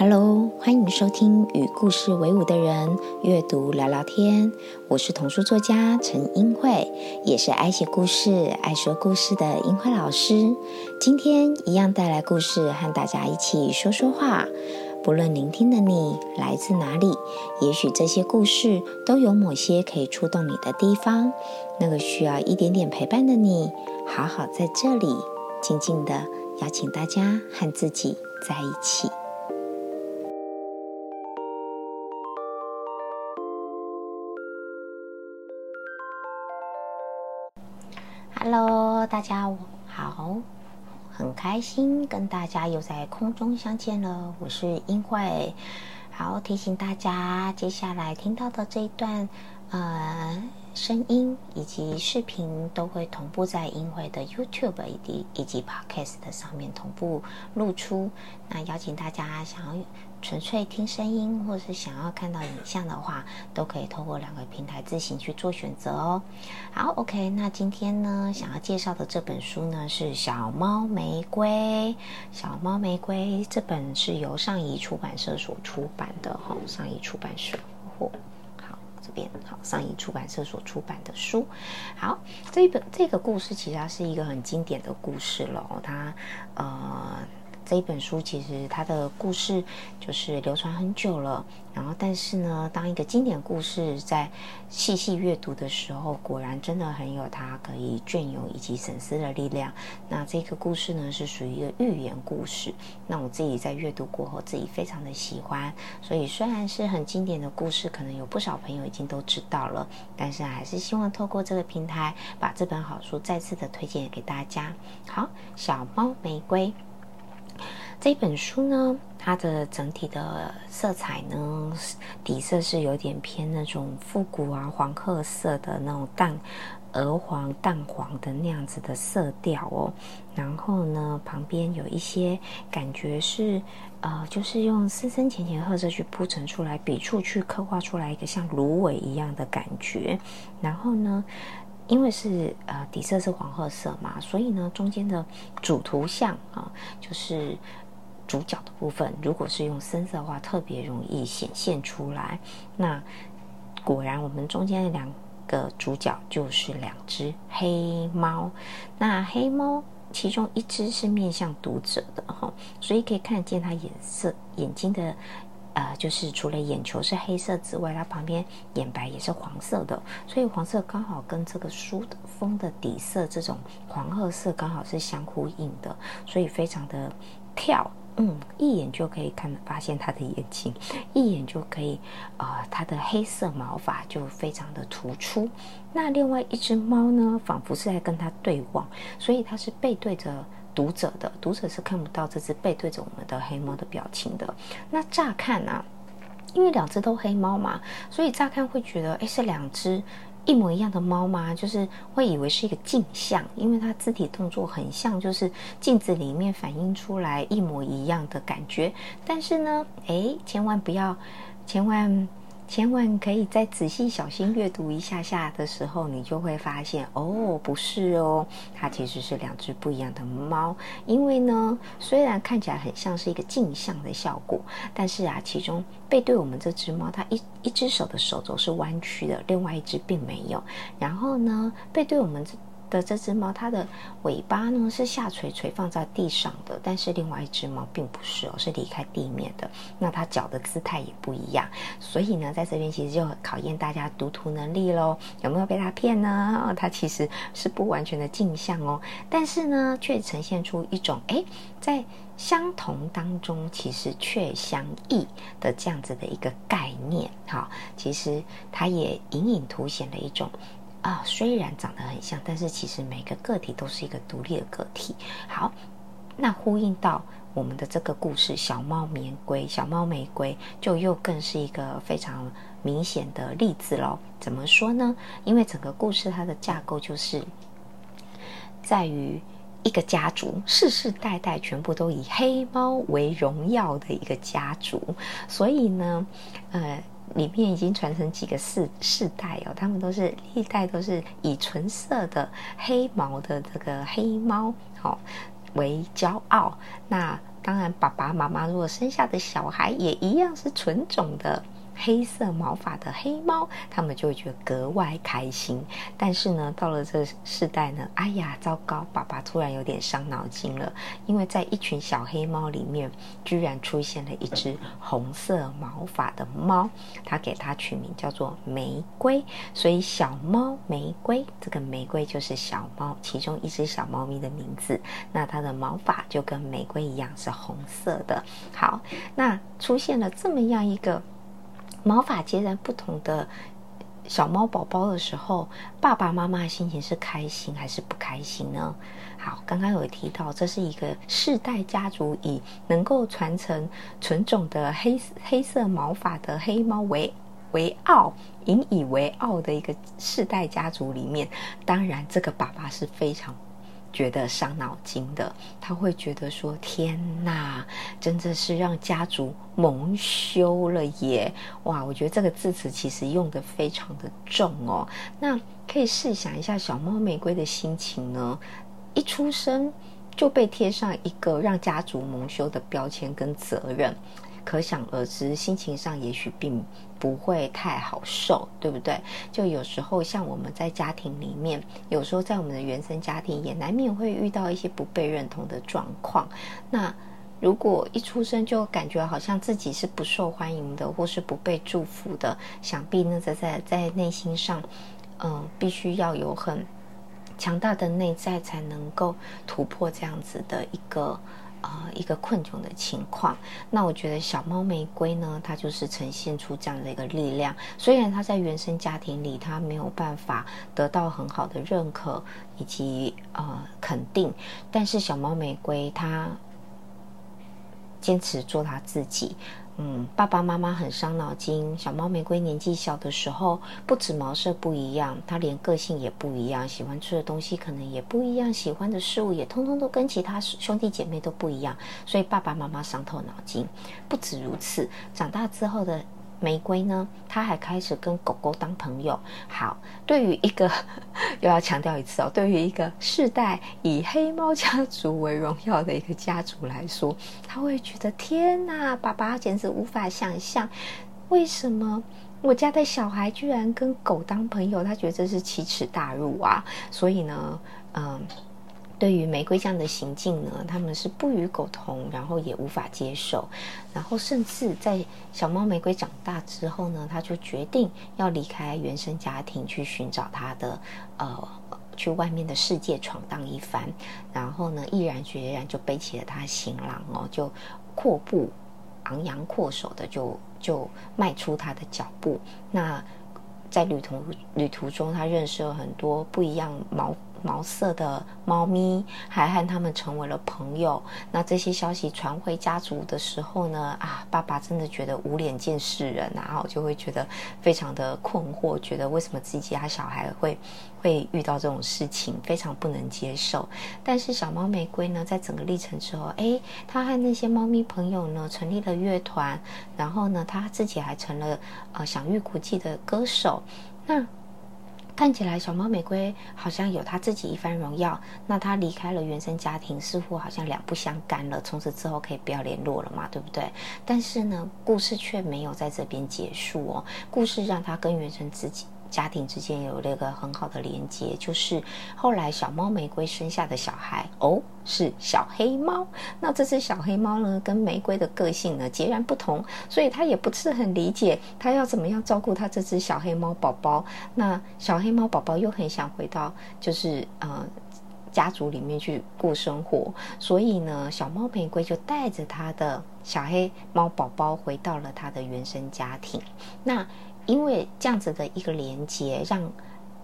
Hello，欢迎收听与故事为伍的人阅读聊聊天。我是童书作家陈英慧，也是爱写故事、爱说故事的英慧老师。今天一样带来故事，和大家一起说说话。不论聆听的你来自哪里，也许这些故事都有某些可以触动你的地方。那个需要一点点陪伴的你，好好在这里静静的邀请大家和自己在一起。Hello，大家好，很开心跟大家又在空中相见了。我是英慧，好提醒大家，接下来听到的这一段，呃。声音以及视频都会同步在音会的 YouTube 以及以及 Podcast 上面同步露出。那邀请大家想要纯粹听声音，或是想要看到影像的话，都可以透过两个平台自行去做选择哦。好，OK，那今天呢，想要介绍的这本书呢是《小猫玫瑰》。小猫玫瑰这本是由上译出版社所出版的哈，上译出版社。好这边好，上译出版社所出版的书。好，这一本这个故事其实它是一个很经典的故事了，它呃。这一本书其实它的故事就是流传很久了，然后但是呢，当一个经典故事在细细阅读的时候，果然真的很有它可以隽永以及深思的力量。那这个故事呢是属于一个寓言故事，那我自己在阅读过后自己非常的喜欢，所以虽然是很经典的故事，可能有不少朋友已经都知道了，但是还是希望透过这个平台把这本好书再次的推荐给大家。好，小猫玫瑰。这本书呢，它的整体的色彩呢，底色是有点偏那种复古啊，黄褐色的那种淡鹅黄、淡黄的那样子的色调哦。然后呢，旁边有一些感觉是呃，就是用深深浅浅褐色去铺陈出来，笔触去刻画出来一个像芦苇一样的感觉。然后呢，因为是呃底色是黄褐色嘛，所以呢，中间的主图像啊，就是。主角的部分，如果是用深色的话，特别容易显现出来。那果然，我们中间的两个主角就是两只黑猫。那黑猫其中一只是面向读者的哈，所以可以看见它眼色眼睛的呃，就是除了眼球是黑色之外，它旁边眼白也是黄色的，所以黄色刚好跟这个书的封的底色这种黄褐色刚好是相呼应的，所以非常的跳。嗯，一眼就可以看发现它的眼睛，一眼就可以，啊，它的黑色毛发就非常的突出。那另外一只猫呢，仿佛是在跟它对望，所以它是背对着读者的，读者是看不到这只背对着我们的黑猫的表情的。那乍看啊，因为两只都黑猫嘛，所以乍看会觉得，哎，是两只。一模一样的猫吗？就是会以为是一个镜像，因为它肢体动作很像，就是镜子里面反映出来一模一样的感觉。但是呢，哎，千万不要，千万。千万可以再仔细小心阅读一下下的时候，你就会发现哦，不是哦，它其实是两只不一样的猫。因为呢，虽然看起来很像是一个镜像的效果，但是啊，其中背对我们这只猫，它一一只手的手肘是弯曲的，另外一只并没有。然后呢，背对我们这。的这只猫，它的尾巴呢是下垂垂放在地上的，但是另外一只猫并不是哦，是离开地面的。那它脚的姿态也不一样，所以呢，在这边其实就考验大家读图能力喽。有没有被它骗呢？它其实是不完全的镜像哦，但是呢，却呈现出一种哎，在相同当中其实却相异的这样子的一个概念。好，其实它也隐隐凸显了一种。啊，虽然长得很像，但是其实每个个体都是一个独立的个体。好，那呼应到我们的这个故事，小猫玫瑰，小猫玫瑰就又更是一个非常明显的例子喽。怎么说呢？因为整个故事它的架构就是在于一个家族，世世代代全部都以黑猫为荣耀的一个家族，所以呢，呃。里面已经传承几个世世代哦，他们都是历代都是以纯色的黑毛的这个黑猫哦为骄傲。那当然爸爸妈妈如果生下的小孩也一样是纯种的。黑色毛发的黑猫，他们就会觉得格外开心。但是呢，到了这世代呢，哎呀，糟糕！爸爸突然有点伤脑筋了，因为在一群小黑猫里面，居然出现了一只红色毛发的猫，他给它取名叫做玫瑰。所以小猫玫瑰，这个玫瑰就是小猫其中一只小猫咪的名字。那它的毛发就跟玫瑰一样是红色的。好，那出现了这么样一个。毛发截然不同的小猫宝宝的时候，爸爸妈妈的心情是开心还是不开心呢？好，刚刚有提到，这是一个世代家族以能够传承纯种的黑黑色毛发的黑猫为为傲，引以为傲的一个世代家族里面，当然这个爸爸是非常。觉得伤脑筋的，他会觉得说：“天哪，真的是让家族蒙羞了耶！”哇，我觉得这个字词其实用的非常的重哦。那可以试想一下小猫玫瑰的心情呢？一出生就被贴上一个让家族蒙羞的标签跟责任。可想而知，心情上也许并不会太好受，对不对？就有时候像我们在家庭里面，有时候在我们的原生家庭也难免会遇到一些不被认同的状况。那如果一出生就感觉好像自己是不受欢迎的，或是不被祝福的，想必那在在在内心上，嗯，必须要有很强大的内在，才能够突破这样子的一个。啊，一个困窘的情况。那我觉得小猫玫瑰呢，它就是呈现出这样的一个力量。虽然它在原生家庭里，它没有办法得到很好的认可以及呃肯定，但是小猫玫瑰它坚持做它自己。嗯，爸爸妈妈很伤脑筋。小猫玫瑰年纪小的时候，不止毛色不一样，它连个性也不一样，喜欢吃的东西可能也不一样，喜欢的事物也通通都跟其他兄弟姐妹都不一样，所以爸爸妈妈伤透脑筋。不止如此，长大之后的。玫瑰呢？他还开始跟狗狗当朋友。好，对于一个 又要强调一次哦，对于一个世代以黑猫家族为荣耀的一个家族来说，他会觉得天哪，爸爸简直无法想象，为什么我家的小孩居然跟狗当朋友？他觉得这是奇耻大辱啊！所以呢，嗯。对于玫瑰这样的行径呢，他们是不予苟同，然后也无法接受，然后甚至在小猫玫瑰长大之后呢，他就决定要离开原生家庭，去寻找他的呃，去外面的世界闯荡一番，然后呢，毅然决然就背起了他的行囊哦，就阔步昂扬阔手的就就迈出他的脚步。那在旅途旅途中，他认识了很多不一样毛。毛色的猫咪还和他们成为了朋友。那这些消息传回家族的时候呢？啊，爸爸真的觉得无脸见世人，然后就会觉得非常的困惑，觉得为什么自己家小孩会会遇到这种事情，非常不能接受。但是小猫玫瑰呢，在整个历程之后，哎，他和那些猫咪朋友呢，成立了乐团，然后呢，他自己还成了呃享誉国际的歌手。那看起来小猫玫瑰好像有他自己一番荣耀，那他离开了原生家庭，似乎好像两不相干了，从此之后可以不要联络了嘛，对不对？但是呢，故事却没有在这边结束哦，故事让他跟原生自己。家庭之间有了一个很好的连接，就是后来小猫玫瑰生下的小孩哦，是小黑猫。那这只小黑猫呢，跟玫瑰的个性呢截然不同，所以它也不是很理解它要怎么样照顾它这只小黑猫宝宝。那小黑猫宝宝又很想回到就是呃家族里面去过生活，所以呢，小猫玫瑰就带着它的小黑猫宝宝回到了它的原生家庭。那因为这样子的一个连接，让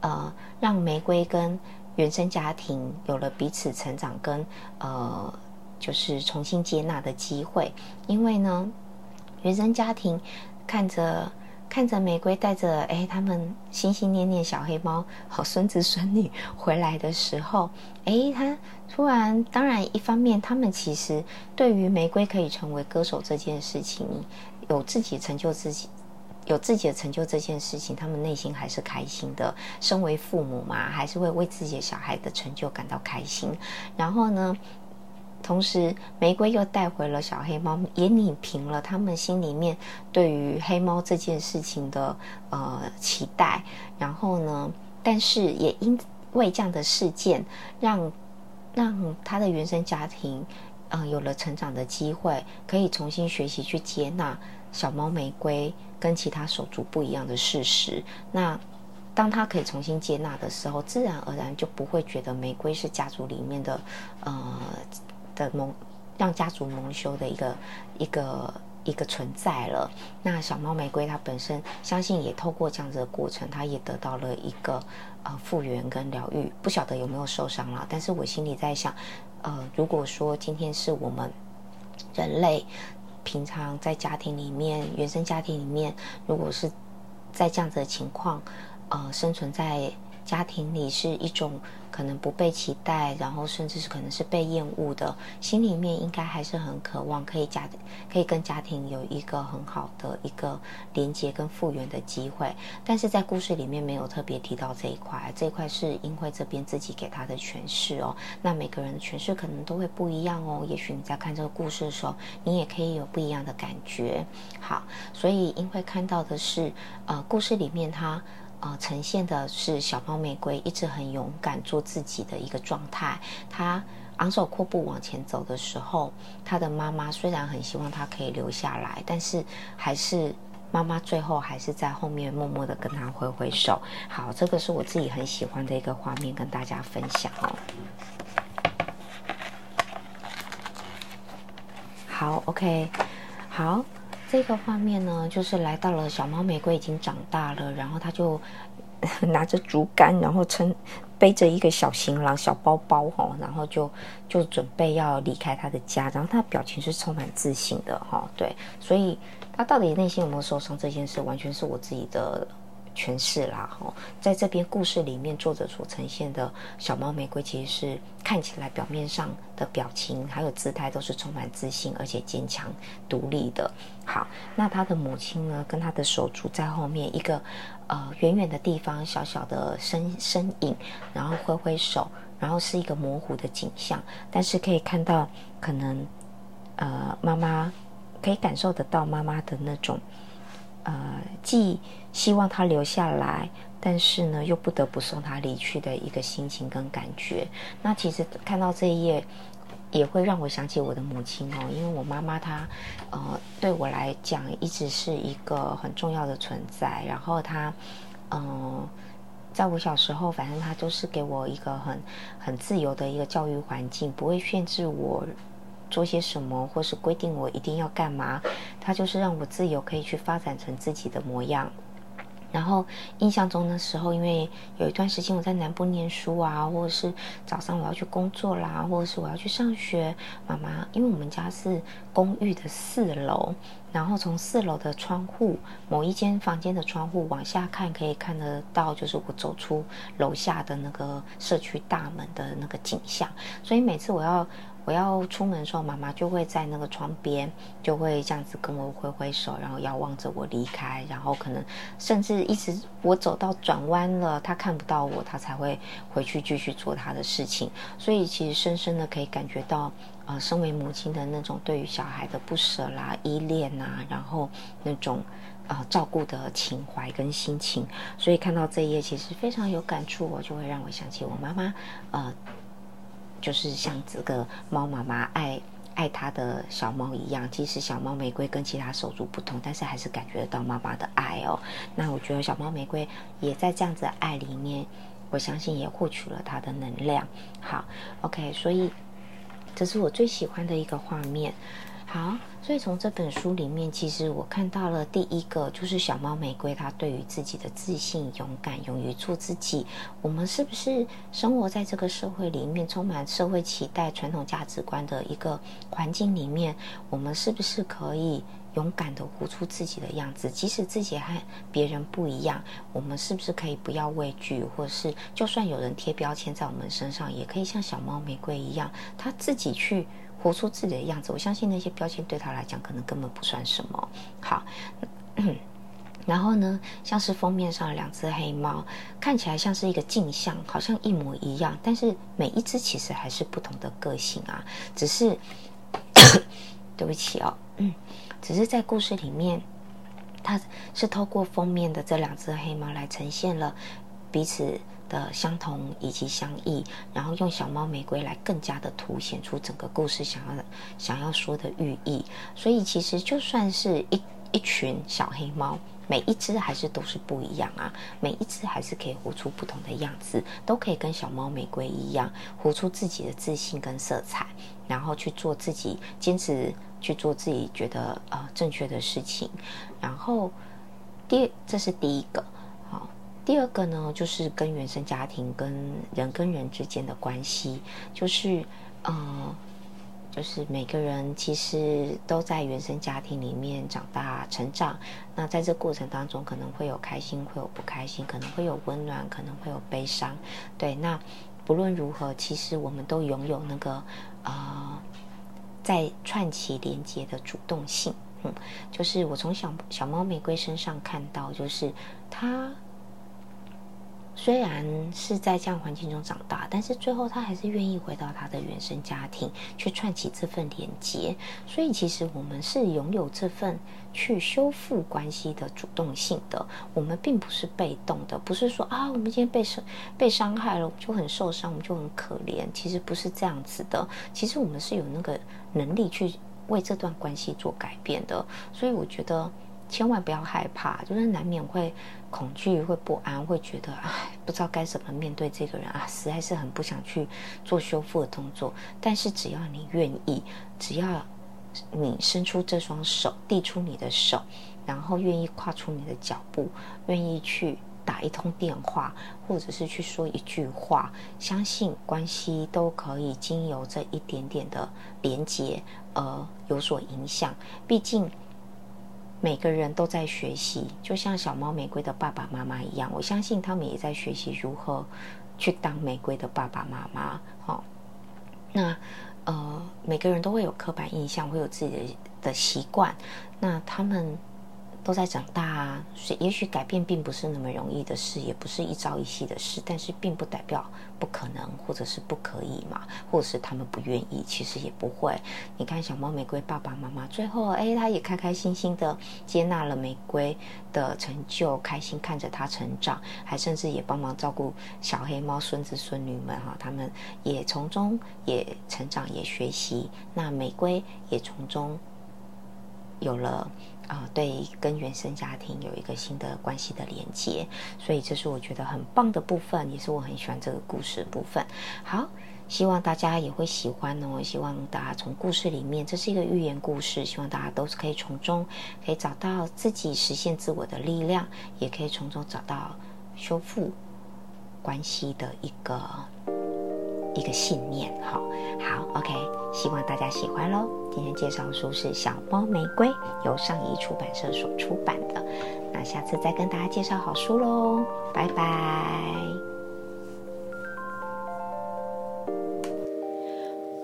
呃让玫瑰跟原生家庭有了彼此成长跟呃就是重新接纳的机会。因为呢，原生家庭看着看着玫瑰带着哎他们心心念念小黑猫和孙子孙女回来的时候，哎他突然当然一方面他们其实对于玫瑰可以成为歌手这件事情有自己成就自己。有自己的成就这件事情，他们内心还是开心的。身为父母嘛，还是会为自己的小孩的成就感到开心。然后呢，同时玫瑰又带回了小黑猫，也拧平了他们心里面对于黑猫这件事情的呃期待。然后呢，但是也因为这样的事件，让让他的原生家庭嗯有了成长的机会，可以重新学习去接纳小猫玫瑰跟其他手足不一样的事实。那当他可以重新接纳的时候，自然而然就不会觉得玫瑰是家族里面的，呃的蒙让家族蒙羞的一个一个一个存在了。那小猫玫瑰它本身相信也透过这样子的过程，它也得到了一个呃复原跟疗愈。不晓得有没有受伤了，但是我心里在想，呃，如果说今天是我们人类平常在家庭里面原生家庭里面，如果是在这样子的情况。呃，生存在家庭里是一种可能不被期待，然后甚至是可能是被厌恶的，心里面应该还是很渴望可以家可以跟家庭有一个很好的一个连接跟复原的机会。但是在故事里面没有特别提到这一块，这一块是英惠这边自己给他的诠释哦。那每个人的诠释可能都会不一样哦。也许你在看这个故事的时候，你也可以有不一样的感觉。好，所以英惠看到的是，呃，故事里面他。呃，呈现的是小猫玫瑰一直很勇敢做自己的一个状态。它昂首阔步往前走的时候，它的妈妈虽然很希望它可以留下来，但是还是妈妈最后还是在后面默默的跟它挥挥手。好，这个是我自己很喜欢的一个画面，跟大家分享哦。好，OK，好。这个画面呢，就是来到了小猫玫瑰已经长大了，然后他就 拿着竹竿，然后撑背着一个小行囊、小包包哈，然后就就准备要离开他的家，然后他的表情是充满自信的哈，对，所以他到底内心有没有受伤这件事，完全是我自己的。诠释啦，吼，在这边故事里面，作者所呈现的小猫玫瑰，其实是看起来表面上的表情还有姿态都是充满自信而且坚强独立的。好，那他的母亲呢，跟他的手足在后面一个呃远远的地方，小小的身身影，然后挥挥手，然后是一个模糊的景象，但是可以看到可能呃妈妈可以感受得到妈妈的那种。呃，既希望他留下来，但是呢，又不得不送他离去的一个心情跟感觉。那其实看到这一页，也会让我想起我的母亲哦，因为我妈妈她，呃，对我来讲一直是一个很重要的存在。然后她，嗯，在我小时候，反正她就是给我一个很很自由的一个教育环境，不会限制我。做些什么，或是规定我一定要干嘛，他就是让我自由，可以去发展成自己的模样。然后印象中的时候，因为有一段时间我在南部念书啊，或者是早上我要去工作啦，或者是我要去上学，妈妈，因为我们家是公寓的四楼，然后从四楼的窗户某一间房间的窗户往下看，可以看得到，就是我走出楼下的那个社区大门的那个景象，所以每次我要。我要出门的时候，妈妈就会在那个窗边，就会这样子跟我挥挥手，然后遥望着我离开，然后可能甚至一直我走到转弯了，她看不到我，她才会回去继续做她的事情。所以其实深深的可以感觉到，呃，身为母亲的那种对于小孩的不舍啦、依恋呐，然后那种呃照顾的情怀跟心情。所以看到这一页，其实非常有感触，我就会让我想起我妈妈，呃。就是像这个猫妈妈爱爱它的小猫一样，即使小猫玫瑰跟其他手足不同，但是还是感觉得到妈妈的爱哦。那我觉得小猫玫瑰也在这样子的爱里面，我相信也获取了它的能量。好，OK，所以这是我最喜欢的一个画面。好，所以从这本书里面，其实我看到了第一个，就是小猫玫瑰它对于自己的自信、勇敢、勇于做自己。我们是不是生活在这个社会里面，充满社会期待、传统价值观的一个环境里面？我们是不是可以勇敢的活出自己的样子？即使自己和别人不一样，我们是不是可以不要畏惧，或是就算有人贴标签在我们身上，也可以像小猫玫瑰一样，它自己去。活出自己的样子，我相信那些标签对他来讲可能根本不算什么。好，然后呢，像是封面上两只黑猫，看起来像是一个镜像，好像一模一样，但是每一只其实还是不同的个性啊。只是，对不起哦，嗯，只是在故事里面，它是透过封面的这两只黑猫来呈现了彼此的相同以及相异，然后用小猫玫瑰来更加的凸显出整个故事想要想要说的寓意。所以其实就算是一一群小黑猫。每一只还是都是不一样啊，每一只还是可以活出不同的样子，都可以跟小猫玫瑰一样，活出自己的自信跟色彩，然后去做自己，坚持去做自己觉得呃正确的事情。然后第这是第一个，第二个呢就是跟原生家庭跟人跟人之间的关系，就是嗯。就是每个人其实都在原生家庭里面长大成长，那在这过程当中可能会有开心，会有不开心，可能会有温暖，可能会有悲伤。对，那不论如何，其实我们都拥有那个呃，在串起连接的主动性。嗯，就是我从小小猫玫瑰身上看到，就是它。虽然是在这样环境中长大，但是最后他还是愿意回到他的原生家庭，去串起这份连接。所以，其实我们是拥有这份去修复关系的主动性的。我们并不是被动的，不是说啊，我们今天被伤被伤害了，就很受伤，我们就很可怜。其实不是这样子的。其实我们是有那个能力去为这段关系做改变的。所以，我觉得。千万不要害怕，就是难免会恐惧、会不安、会觉得唉，不知道该怎么面对这个人啊，实在是很不想去做修复的动作。但是只要你愿意，只要你伸出这双手，递出你的手，然后愿意跨出你的脚步，愿意去打一通电话，或者是去说一句话，相信关系都可以经由这一点点的连接而有所影响。毕竟。每个人都在学习，就像小猫玫瑰的爸爸妈妈一样，我相信他们也在学习如何去当玫瑰的爸爸妈妈。好，那呃，每个人都会有刻板印象，会有自己的的习惯，那他们。都在长大啊，所以也许改变并不是那么容易的事，也不是一朝一夕的事，但是并不代表不可能或者是不可以嘛，或者是他们不愿意，其实也不会。你看小猫玫瑰爸爸妈妈最后，哎，他也开开心心的接纳了玫瑰的成就，开心看着它成长，还甚至也帮忙照顾小黑猫孙子孙女们哈，他们也从中也成长也学习，那玫瑰也从中有了。啊，对，跟原生家庭有一个新的关系的连接，所以这是我觉得很棒的部分，也是我很喜欢这个故事的部分。好，希望大家也会喜欢哦。希望大家从故事里面，这是一个寓言故事，希望大家都是可以从中可以找到自己实现自我的力量，也可以从中找到修复关系的一个。一个信念，哈好，OK，希望大家喜欢喽。今天介绍书是《小猫玫瑰》，由上译出版社所出版的。那下次再跟大家介绍好书喽，拜拜。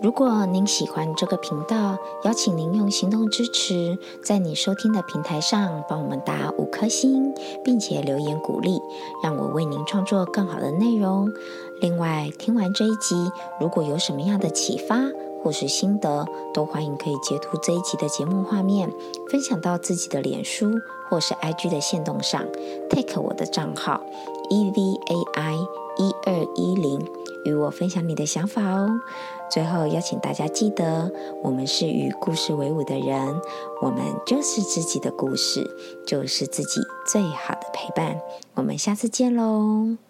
如果您喜欢这个频道，邀请您用行动支持，在你收听的平台上帮我们打五颗星，并且留言鼓励，让我为您创作更好的内容。另外，听完这一集，如果有什么样的启发或是心得，都欢迎可以截图这一集的节目画面，分享到自己的脸书或是 IG 的线动上，take 我的账号 e v a i 一二一零，与我分享你的想法哦。最后邀请大家记得，我们是与故事为伍的人，我们就是自己的故事，就是自己最好的陪伴。我们下次见喽。